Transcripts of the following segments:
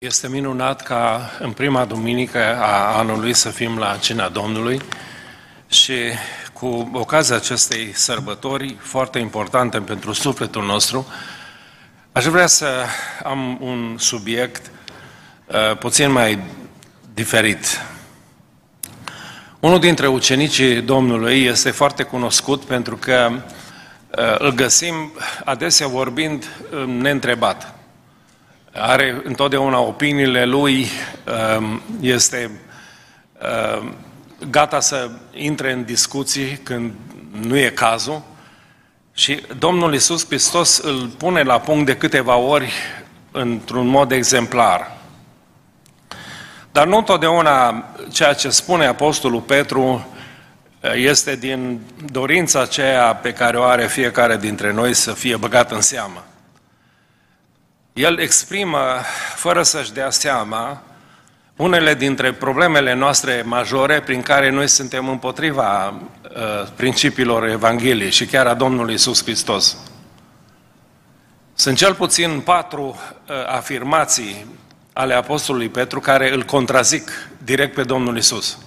Este minunat ca în prima duminică a anului să fim la Cina Domnului și cu ocazia acestei sărbători foarte importante pentru sufletul nostru, aș vrea să am un subiect uh, puțin mai diferit. Unul dintre ucenicii Domnului este foarte cunoscut pentru că uh, îl găsim adesea vorbind uh, neîntrebat are întotdeauna opiniile lui, um, este um, gata să intre în discuții când nu e cazul și Domnul Isus Hristos îl pune la punct de câteva ori într-un mod exemplar. Dar nu întotdeauna ceea ce spune Apostolul Petru este din dorința aceea pe care o are fiecare dintre noi să fie băgat în seamă. El exprimă, fără să-și dea seama, unele dintre problemele noastre majore prin care noi suntem împotriva uh, principiilor Evangheliei și chiar a Domnului Isus Hristos. Sunt cel puțin patru uh, afirmații ale Apostolului Petru care îl contrazic direct pe Domnul Isus.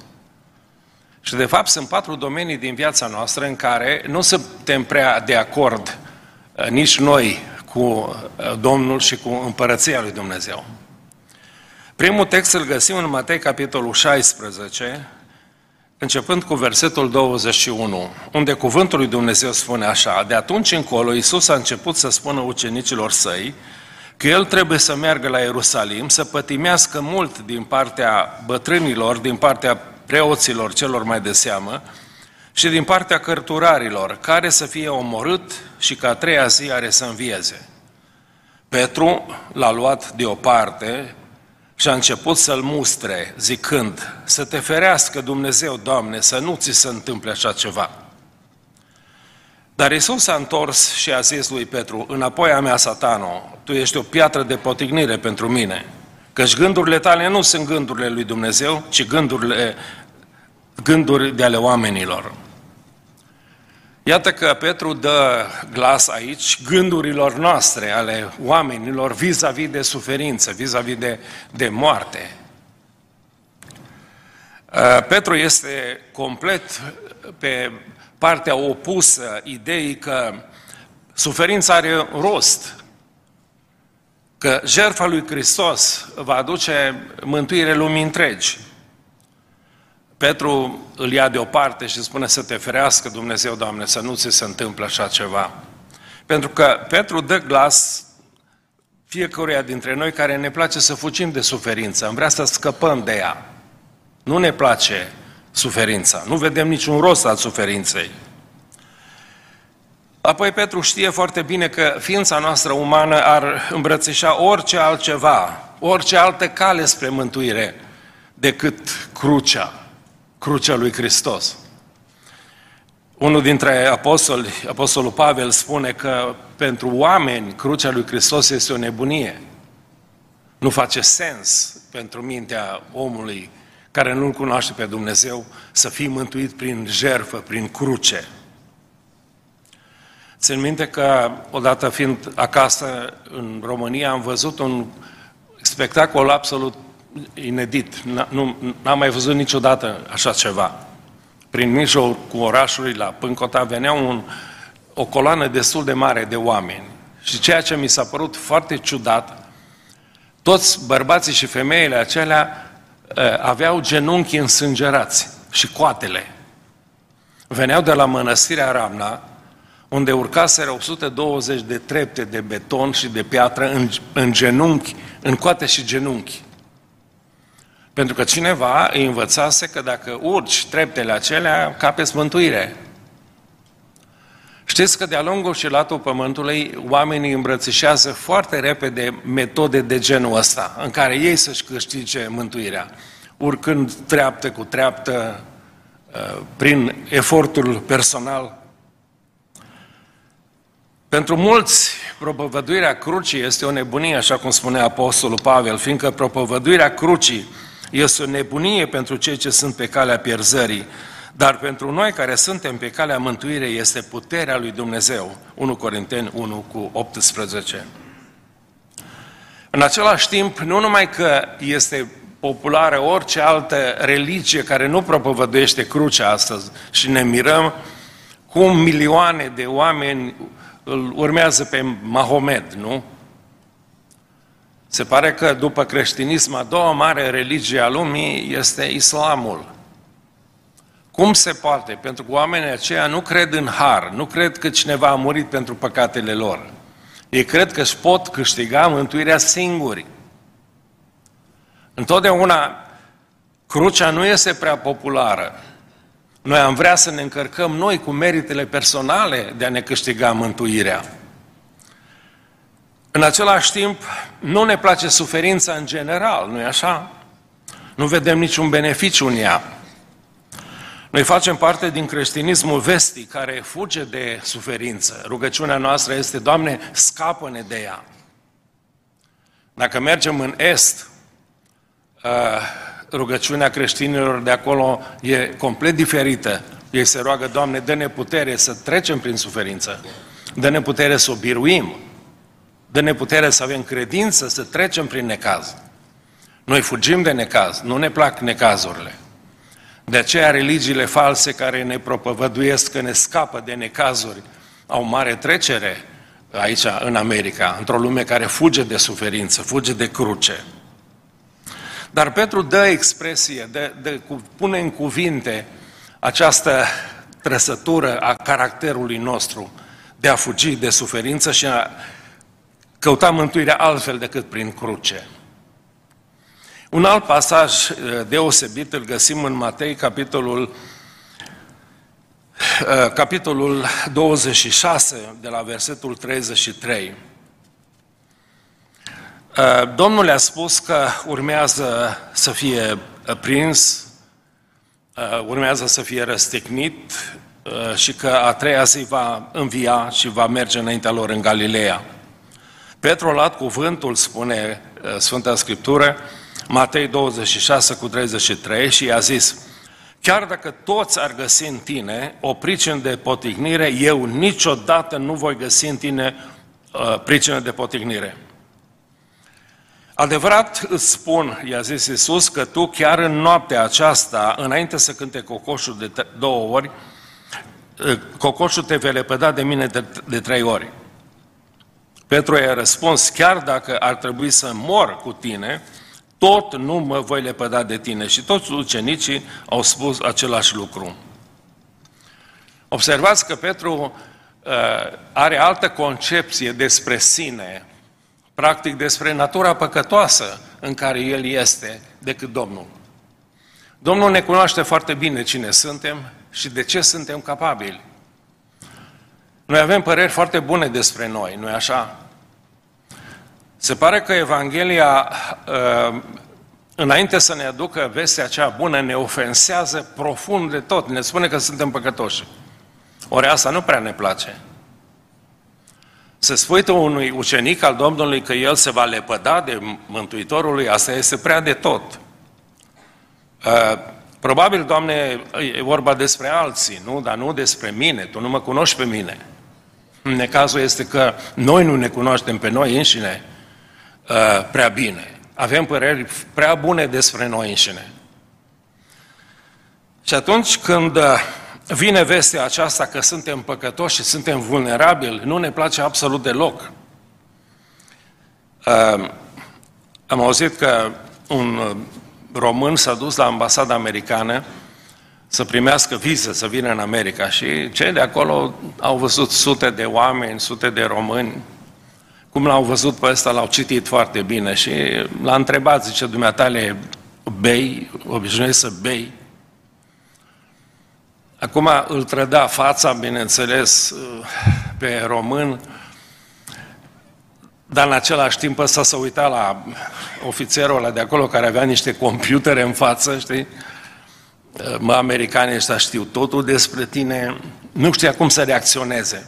Și de fapt sunt patru domenii din viața noastră în care nu suntem prea de acord uh, nici noi cu uh, Domnul și cu împărăția lui Dumnezeu. Primul text îl găsim în Matei, capitolul 16, începând cu versetul 21, unde cuvântul lui Dumnezeu spune așa, De atunci încolo, Iisus a început să spună ucenicilor săi că El trebuie să meargă la Ierusalim, să pătimească mult din partea bătrânilor, din partea preoților celor mai de seamă, și din partea cărturarilor, care să fie omorât și ca a treia zi are să învieze. Petru l-a luat deoparte și a început să-l mustre, zicând, să te ferească Dumnezeu, Doamne, să nu ți se întâmple așa ceva. Dar Isus s-a întors și a zis lui Petru, înapoi a mea, satano, tu ești o piatră de potignire pentru mine, căci gândurile tale nu sunt gândurile lui Dumnezeu, ci gândurile, gânduri de ale oamenilor. Iată că Petru dă glas aici gândurilor noastre, ale oamenilor, vis-a-vis de suferință, vis-a-vis de, de moarte. Uh, Petru este complet pe partea opusă ideii că suferința are rost, că jertfa lui Hristos va aduce mântuire lumii întregi. Petru îl ia deoparte și spune să te ferească Dumnezeu, Doamne, să nu ți se întâmple așa ceva. Pentru că Petru dă glas fiecăruia dintre noi care ne place să fugim de suferință, am vrea să scăpăm de ea. Nu ne place suferința, nu vedem niciun rost al suferinței. Apoi Petru știe foarte bine că ființa noastră umană ar îmbrățișa orice altceva, orice altă cale spre mântuire decât crucea crucea lui Hristos. Unul dintre apostoli, apostolul Pavel, spune că pentru oameni crucea lui Hristos este o nebunie. Nu face sens pentru mintea omului care nu-L cunoaște pe Dumnezeu să fie mântuit prin jerfă, prin cruce. Țin minte că odată fiind acasă în România am văzut un spectacol absolut inedit. Nu, n-am mai văzut niciodată așa ceva. Prin mijlocul orașului la Pâncota venea un, o coloană destul de mare de oameni. Și ceea ce mi s-a părut foarte ciudat, toți bărbații și femeile acelea uh, aveau genunchi însângerați și coatele. Veneau de la mănăstirea Ramna, unde urcaseră 120 de trepte de beton și de piatră în, în genunchi, în coate și genunchi. Pentru că cineva îi învățase că dacă urci treptele acelea, capeți mântuire. Știți că de-a lungul și latul pământului oamenii îmbrățișează foarte repede metode de genul ăsta, în care ei să-și câștige mântuirea, urcând treaptă cu treaptă, uh, prin efortul personal. Pentru mulți, propovăduirea crucii este o nebunie, așa cum spunea Apostolul Pavel, fiindcă propovăduirea crucii este o nebunie pentru cei ce sunt pe calea pierzării, dar pentru noi care suntem pe calea mântuirii este puterea lui Dumnezeu. 1 Corinteni 1 cu 18. În același timp, nu numai că este populară orice altă religie care nu propovăduiește crucea astăzi și ne mirăm cum milioane de oameni îl urmează pe Mahomed, nu? Se pare că după creștinism, a doua mare religie a lumii este islamul. Cum se poate? Pentru că oamenii aceia nu cred în har, nu cred că cineva a murit pentru păcatele lor. Ei cred că își pot câștiga mântuirea singuri. Întotdeauna crucea nu este prea populară. Noi am vrea să ne încărcăm noi cu meritele personale de a ne câștiga mântuirea. În același timp, nu ne place suferința în general, nu-i așa? Nu vedem niciun beneficiu în ea. Noi facem parte din creștinismul vestic care fuge de suferință. Rugăciunea noastră este, Doamne, scapă-ne de ea. Dacă mergem în Est, uh, rugăciunea creștinilor de acolo e complet diferită. Ei se roagă, Doamne, dă-ne putere să trecem prin suferință, dă-ne putere să o biruim, dă-ne putere să avem credință, să trecem prin necaz. Noi fugim de necaz, nu ne plac necazurile. De aceea religiile false care ne propovăduiesc că ne scapă de necazuri au mare trecere aici în America, într-o lume care fuge de suferință, fuge de cruce. Dar Petru dă expresie, de, de, pune în cuvinte această trăsătură a caracterului nostru de a fugi de suferință și a căuta mântuirea altfel decât prin cruce. Un alt pasaj uh, deosebit îl găsim în Matei, capitolul, uh, capitolul 26, de la versetul 33. Uh, Domnul le-a spus că urmează să fie prins, urmează să fie răstignit și că a treia zi va învia și va merge înaintea lor în Galileea. Petru a luat cuvântul, spune Sfânta Scriptură, Matei 26 cu 33 și i-a zis, chiar dacă toți ar găsi în tine o pricină de potignire, eu niciodată nu voi găsi în tine uh, pricină de potignire. Adevărat îți spun, i-a zis Iisus, că tu chiar în noaptea aceasta, înainte să cânte cocoșul de două ori, uh, cocoșul te vei lepăda de mine de, de trei ori. Petru i-a răspuns, chiar dacă ar trebui să mor cu tine, tot nu mă voi lepăda de tine. Și toți ucenicii au spus același lucru. Observați că Petru uh, are altă concepție despre sine, practic despre natura păcătoasă în care el este decât Domnul. Domnul ne cunoaște foarte bine cine suntem și de ce suntem capabili. Noi avem păreri foarte bune despre noi, nu-i așa? Se pare că Evanghelia, uh, înainte să ne aducă vestea cea bună, ne ofensează profund de tot. Ne spune că suntem păcătoși. Ori asta nu prea ne place. Să spui tu unui ucenic al Domnului că el se va lepăda de Mântuitorului, asta este prea de tot. Uh, probabil, Doamne, e vorba despre alții, nu? Dar nu despre mine. Tu nu mă cunoști pe mine. Necazul este că noi nu ne cunoaștem pe noi înșine Uh, prea bine. Avem păreri prea bune despre noi înșine. Și atunci când uh, vine vestea aceasta că suntem păcătoși și suntem vulnerabili, nu ne place absolut deloc. Uh, am auzit că un român s-a dus la ambasada americană să primească viză, să vină în America și cei de acolo au văzut sute de oameni, sute de români cum l-au văzut pe ăsta, l-au citit foarte bine și l-a întrebat, zice, dumneatale, bei, obișnuiești să bei? Acum îl trăda fața, bineînțeles, pe român, dar în același timp ăsta să uita la ofițerul ăla de acolo care avea niște computere în față, știi? Mă, americanii ăștia știu totul despre tine, nu știa cum să reacționeze.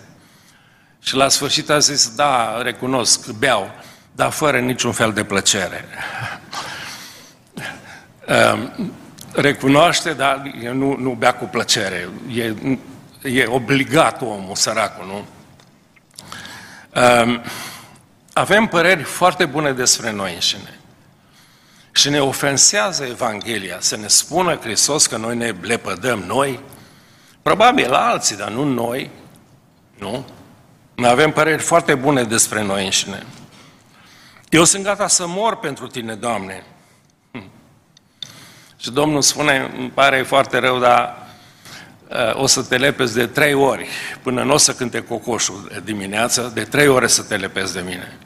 Și la sfârșit a zis, da, recunosc, beau, dar fără niciun fel de plăcere. Ehm, recunoaște, dar nu, nu bea cu plăcere. E, e obligat omul, săracul, nu? Ehm, avem păreri foarte bune despre noi înșine. Și ne ofensează Evanghelia să ne spună Hristos că noi ne lepădăm noi, probabil alții, dar nu noi, nu? Noi avem păreri foarte bune despre noi înșine. Eu sunt gata să mor pentru tine, Doamne. Hm. Și Domnul spune, îmi pare foarte rău, dar uh, o să te lepezi de trei ori, până nu o să cânte cocoșul dimineața, de trei ore să te lepezi de mine.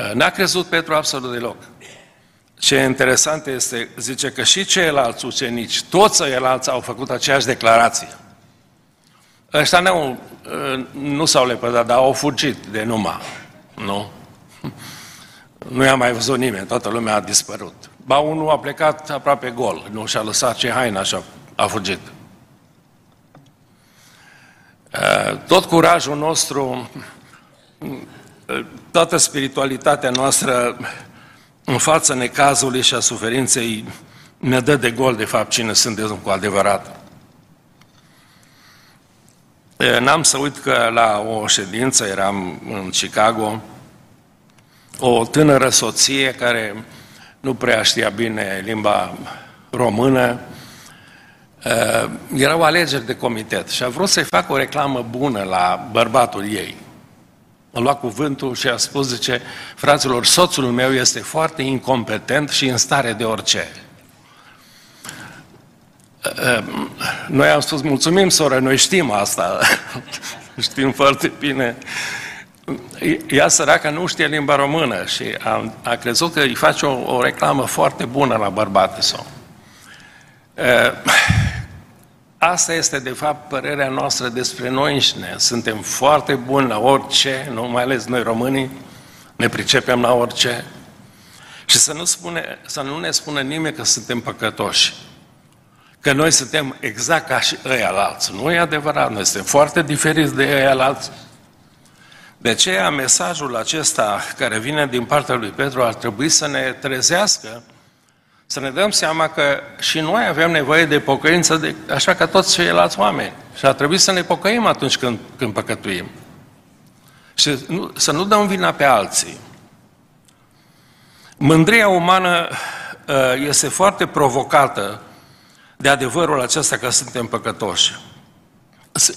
Uh, n-a crezut Petru absolut deloc. Ce interesant este, zice că și ceilalți ucenici, toți ceilalți au făcut aceeași declarație. Ăștia nu, uh, nu s-au lepădat, dar au fugit de numai. Nu? Nu i-a mai văzut nimeni, toată lumea a dispărut. Ba unul a plecat aproape gol, nu și-a lăsat ce haina și a, a fugit. Uh, tot curajul nostru, toată spiritualitatea noastră în fața necazului și a suferinței ne dă de gol, de fapt, cine suntem cu adevărat. N-am să uit că la o ședință, eram în Chicago, o tânără soție care nu prea știa bine limba română, erau alegeri de comitet și a vrut să-i facă o reclamă bună la bărbatul ei. A luat cuvântul și a spus, zice, fraților, soțul meu este foarte incompetent și în stare de orice. Noi am spus, mulțumim, soră, noi știm asta. știm foarte bine. Ea săracă nu știe limba română și a, a crezut că îi face o, o reclamă foarte bună la bărbatul său. Asta este, de fapt, părerea noastră despre noi înșine. Suntem foarte buni la orice, nu mai ales noi românii, ne pricepem la orice. Și să nu, spune, să nu ne spună nimeni că suntem păcătoși. Că noi suntem exact ca și ăia alții. Nu e adevărat, noi suntem foarte diferiți de ăia alții. De aceea, mesajul acesta care vine din partea lui Petru ar trebui să ne trezească să ne dăm seama că și noi avem nevoie de pocăință, de, așa ca toți ceilalți oameni. Și ar trebui să ne pocăim atunci când, când păcătuim. Și nu, să nu dăm vina pe alții. Mândria umană uh, este foarte provocată de adevărul acesta că suntem păcătoși.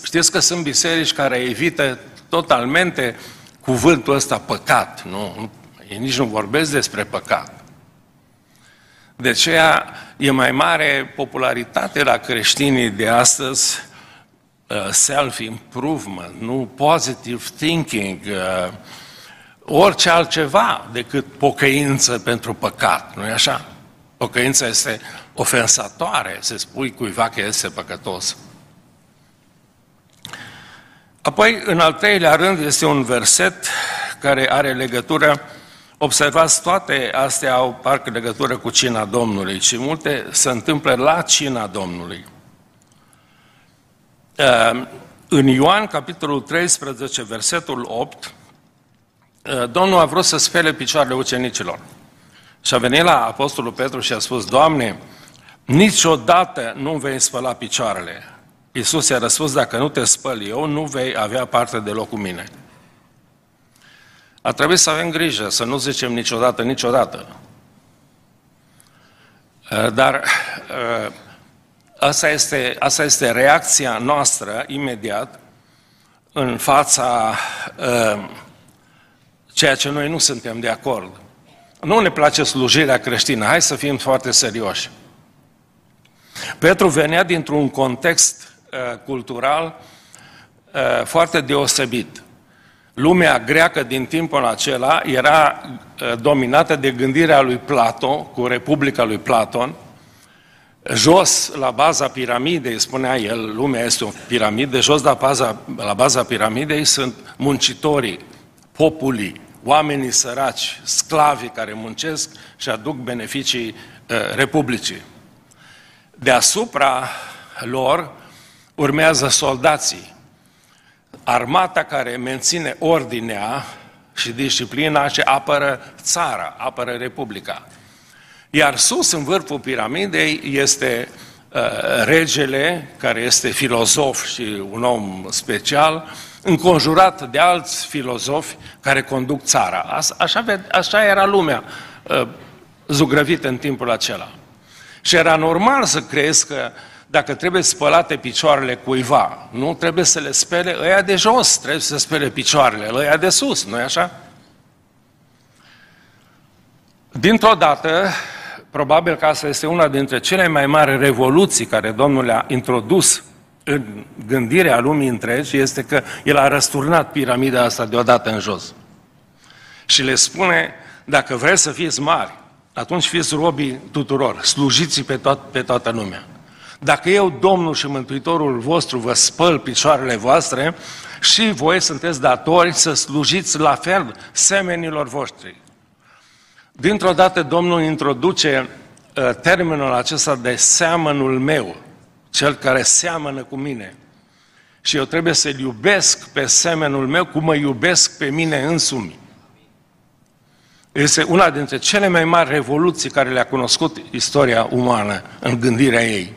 Știți că sunt biserici care evită totalmente cuvântul ăsta păcat, nu? Ei nici nu vorbesc despre păcat. De aceea e mai mare popularitate la creștinii de astăzi uh, self-improvement, nu positive thinking, uh, orice altceva decât pocăință pentru păcat, nu-i așa? Pocăința este ofensatoare, să spui cuiva că este păcătos. Apoi, în al treilea rând, este un verset care are legătură Observați, toate astea au parcă legătură cu cina Domnului și multe se întâmplă la cina Domnului. Ehm, în Ioan, capitolul 13, versetul 8, ehm, Domnul a vrut să spele picioarele ucenicilor. Și a venit la Apostolul Petru și a spus, Doamne, niciodată nu vei spăla picioarele. Iisus i-a răspuns, dacă nu te spăl eu, nu vei avea parte deloc cu mine. A trebuit să avem grijă, să nu zicem niciodată, niciodată. Uh, dar uh, asta este, asta este reacția noastră imediat în fața uh, ceea ce noi nu suntem de acord. Nu ne place slujirea creștină, hai să fim foarte serioși. Petru venea dintr-un context cultural foarte deosebit lumea greacă din timpul acela era uh, dominată de gândirea lui Platon, cu Republica lui Platon. Jos, la baza piramidei, spunea el, lumea este o piramidă, jos la baza, la baza piramidei sunt muncitorii, populii, oamenii săraci, sclavii care muncesc și aduc beneficii uh, Republicii. Deasupra lor urmează soldații, armata care menține ordinea și disciplina și apără țara, apără Republica. Iar sus, în vârful piramidei, este regele, care este filozof și un om special, înconjurat de alți filozofi care conduc țara. Așa, așa era lumea zugrăvită în timpul acela. Și era normal să crezi că dacă trebuie spălate picioarele cuiva, nu trebuie să le spele ăia de jos, trebuie să spele picioarele ăia de sus, nu-i așa? Dintr-o dată, probabil că asta este una dintre cele mai mari revoluții care Domnul le-a introdus în gândirea lumii întregi, este că El a răsturnat piramida asta deodată în jos. Și le spune, dacă vreți să fiți mari, atunci fiți robii tuturor, slujiți pe, to- pe toată lumea. Dacă eu, Domnul și Mântuitorul vostru, vă spăl picioarele voastre, și voi sunteți datori să slujiți la fel semenilor voștri. Dintr-o dată Domnul introduce uh, termenul acesta de seamănul meu, cel care seamănă cu mine. Și eu trebuie să-l iubesc pe semenul meu cum mă iubesc pe mine însumi. Este una dintre cele mai mari revoluții care le-a cunoscut istoria umană în gândirea ei.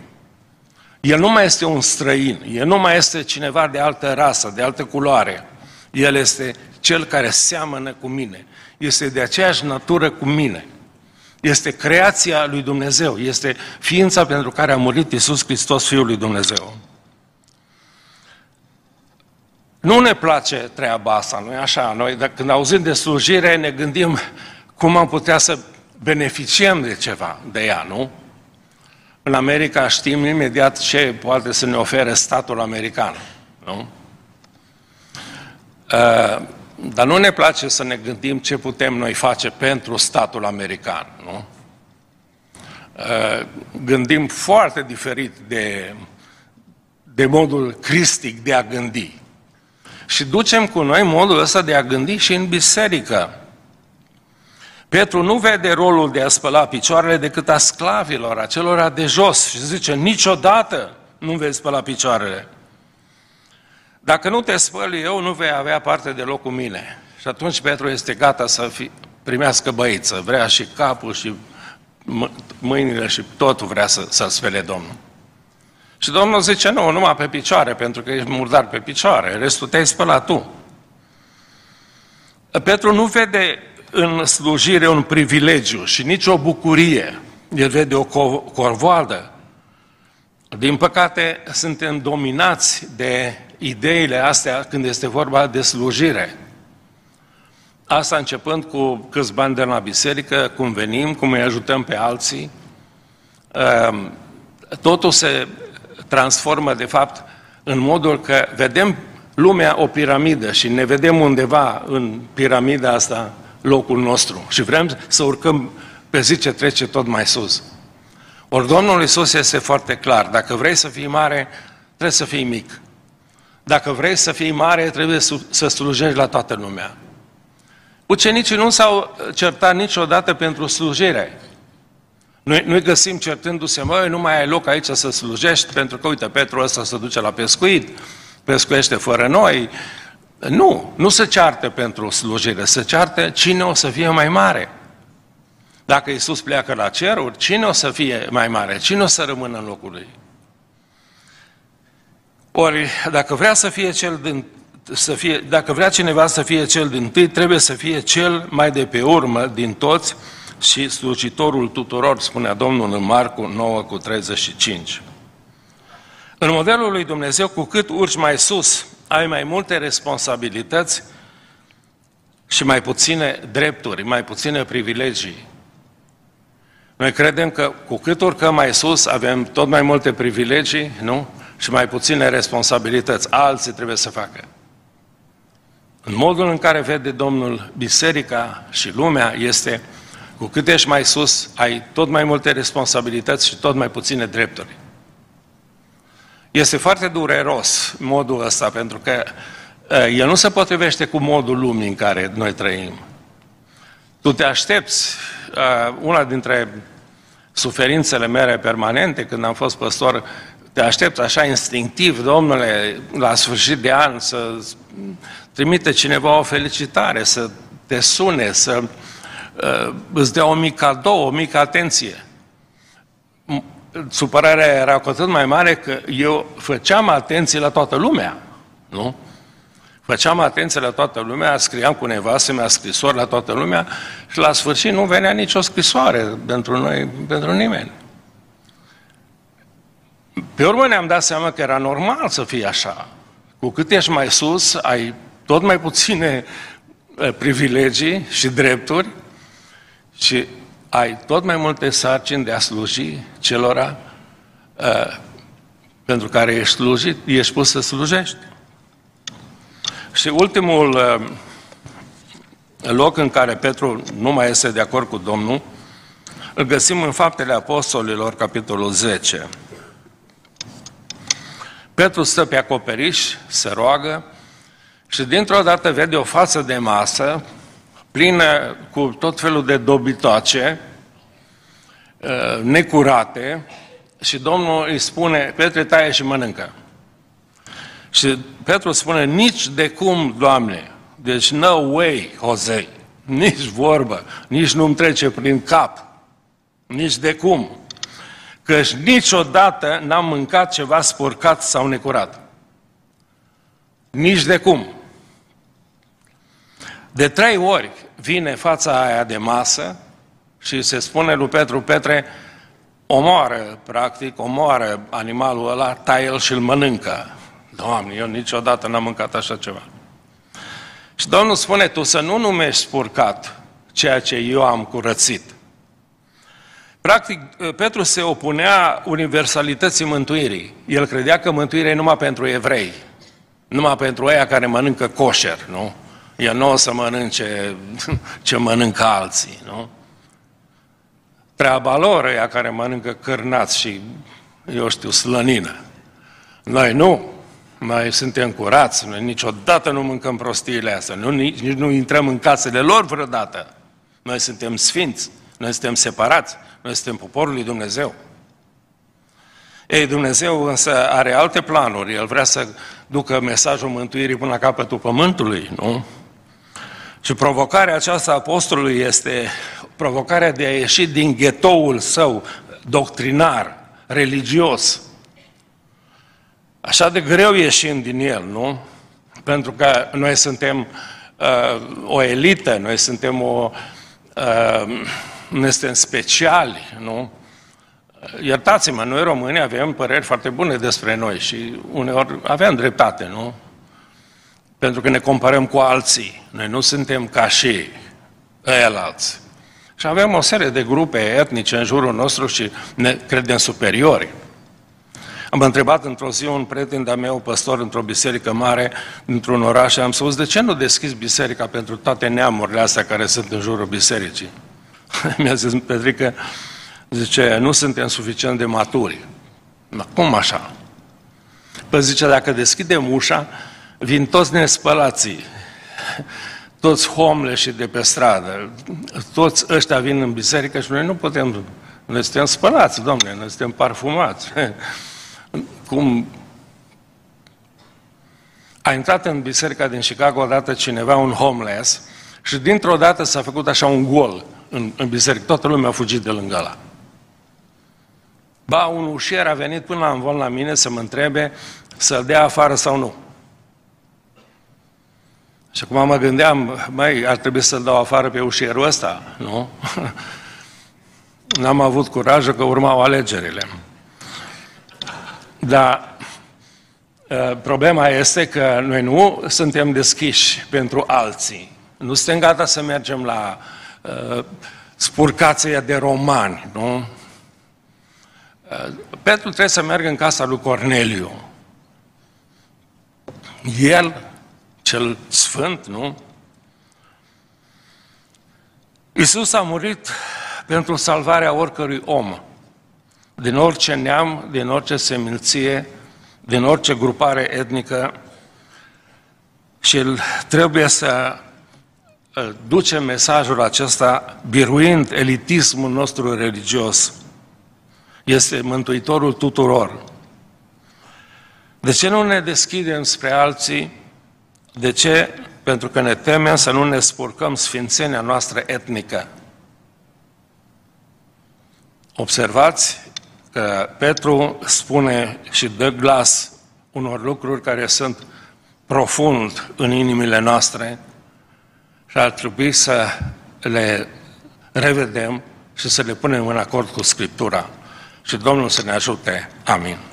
El nu mai este un străin, el nu mai este cineva de altă rasă, de altă culoare. El este cel care seamănă cu mine. Este de aceeași natură cu mine. Este creația lui Dumnezeu. Este ființa pentru care a murit Iisus Hristos, Fiul lui Dumnezeu. Nu ne place treaba asta, nu e așa? Noi, când auzim de slujire, ne gândim cum am putea să beneficiem de ceva, de ea, nu? În America știm imediat ce poate să ne ofere statul american, nu? Uh, dar nu ne place să ne gândim ce putem noi face pentru statul american, nu? Uh, gândim foarte diferit de, de modul cristic de a gândi. Și ducem cu noi modul ăsta de a gândi și în biserică. Petru nu vede rolul de a spăla picioarele decât a sclavilor, a celor de jos și zice, niciodată nu vei spăla picioarele. Dacă nu te spăli eu, nu vei avea parte de loc cu mine. Și atunci Petru este gata să fi, primească băiță, vrea și capul și mâinile și totul vrea să, să spele Domnul. Și Domnul zice, nu, numai pe picioare, pentru că ești murdar pe picioare, restul te-ai spălat tu. Petru nu vede în slujire un privilegiu și nici o bucurie. El vede o corvoadă. Din păcate, suntem dominați de ideile astea când este vorba de slujire. Asta începând cu câți bani de la biserică, cum venim, cum îi ajutăm pe alții. Ehm, totul se transformă, de fapt, în modul că vedem lumea o piramidă și ne vedem undeva în piramida asta locul nostru și vrem să urcăm pe zi ce trece tot mai sus. Ori Domnul Iisus este foarte clar. Dacă vrei să fii mare, trebuie să fii mic. Dacă vrei să fii mare, trebuie să slujești la toată lumea. Ucenicii nu s-au certat niciodată pentru slujire. Noi, noi găsim certându-se, măi, nu mai ai loc aici să slujești, pentru că, uite, Petru ăsta se duce la pescuit, pescuiește fără noi, nu, nu se ceartă pentru slujire, se ceartă cine o să fie mai mare. Dacă Isus pleacă la ceruri, cine o să fie mai mare? Cine o să rămână în locul lui? Ori, dacă vrea să fie cel din, să fie, dacă vrea cineva să fie cel din tâi, trebuie să fie cel mai de pe urmă din toți și slujitorul tuturor, spunea Domnul în Marcu 9 cu 35. În modelul lui Dumnezeu, cu cât urci mai sus, ai mai multe responsabilități și mai puține drepturi, mai puține privilegii. Noi credem că cu cât urcăm mai sus, avem tot mai multe privilegii, nu? Și mai puține responsabilități. Alții trebuie să facă. În modul în care vede Domnul biserica și lumea este cu cât ești mai sus, ai tot mai multe responsabilități și tot mai puține drepturi. Este foarte dureros modul ăsta, pentru că el nu se potrivește cu modul lumii în care noi trăim. Tu te aștepți, una dintre suferințele mele permanente când am fost păstor, te aștepți așa instinctiv, domnule, la sfârșit de an să trimite cineva o felicitare, să te sune, să uh, îți dea o mică cadou, o mică atenție supărarea era cu atât mai mare că eu făceam atenție la toată lumea, nu? Făceam atenție la toată lumea, scriam cu nevastă mea scrisori la toată lumea și la sfârșit nu venea nicio scrisoare pentru noi, pentru nimeni. Pe urmă ne-am dat seama că era normal să fie așa. Cu cât ești mai sus, ai tot mai puține eh, privilegii și drepturi și ai tot mai multe sarcini de a sluji celora uh, pentru care ești slujit, ești pus să slujești. Și ultimul uh, loc în care Petru nu mai este de acord cu Domnul, îl găsim în Faptele Apostolilor, capitolul 10. Petru stă pe acoperiș, se roagă și dintr-o dată vede o față de masă plină cu tot felul de dobitoace, uh, necurate, și Domnul îi spune, Petre, taie și mănâncă. Și Petru spune, nici de cum, Doamne, deci no way, Jose, nici vorbă, nici nu-mi trece prin cap, nici de cum. Căci niciodată n-am mâncat ceva spurcat sau necurat. Nici de cum. De trei ori vine fața aia de masă și se spune lui Petru, Petre, omoară, practic, omoară animalul ăla, taie-l și îl mănâncă. Doamne, eu niciodată n-am mâncat așa ceva. Și Domnul spune, tu să nu numești spurcat ceea ce eu am curățit. Practic, Petru se opunea universalității mântuirii. El credea că mântuirea e numai pentru evrei, numai pentru aia care mănâncă coșer, nu? El nu o să mănânce ce mănâncă alții, nu? Treaba lor ea care mănâncă cârnați și, eu știu, slănină. Noi nu. Noi suntem curați, noi niciodată nu mâncăm prostiile astea, nu, nici, nici nu intrăm în casele lor vreodată. Noi suntem sfinți, noi suntem separați, noi suntem poporul lui Dumnezeu. Ei, Dumnezeu însă are alte planuri, El vrea să ducă mesajul mântuirii până la capătul pământului, nu? Și provocarea aceasta a apostolului este provocarea de a ieși din ghetoul său doctrinar, religios. Așa de greu ieșim din el, nu? Pentru că noi suntem uh, o elită, noi suntem o... Uh, noi suntem speciali, nu? Iertați-mă, noi români avem păreri foarte bune despre noi și uneori avem dreptate, nu? Pentru că ne comparăm cu alții. Noi nu suntem ca și alții. Și avem o serie de grupe etnice în jurul nostru și ne credem superiori. Am întrebat într-o zi un prieten de-a meu, păstor într-o biserică mare, într-un oraș, și am spus, de ce nu deschizi biserica pentru toate neamurile astea care sunt în jurul bisericii? Mi-a zis Petrică, zice, nu suntem suficient de maturi. Dar cum așa? Păi zice, dacă deschidem ușa, vin toți nespălații, toți homle și de pe stradă, toți ăștia vin în biserică și noi nu putem, noi suntem spălați, domnule, noi suntem parfumați. Cum a intrat în biserica din Chicago odată cineva, un homeless, și dintr-o dată s-a făcut așa un gol în, în biserică. Toată lumea a fugit de lângă la. Ba, un ușier a venit până la învol la mine să mă întrebe să-l dea afară sau nu. Și acum mă gândeam, mai ar trebui să-l dau afară pe ușierul ăsta, nu? N-am avut curajul că urmau alegerile. Dar ă, problema este că noi nu suntem deschiși pentru alții. Nu suntem gata să mergem la uh, spurcația de romani, nu? Uh, Petru trebuie să meargă în casa lui Corneliu. El cel sfânt, nu? Iisus a murit pentru salvarea oricărui om, din orice neam, din orice seminție, din orice grupare etnică și el trebuie să duce mesajul acesta biruind elitismul nostru religios. Este Mântuitorul tuturor. De ce nu ne deschidem spre alții de ce? Pentru că ne temem să nu ne spurcăm sfințenia noastră etnică. Observați că Petru spune și dă glas unor lucruri care sunt profund în inimile noastre și ar trebui să le revedem și să le punem în acord cu Scriptura. Și Domnul să ne ajute. Amin.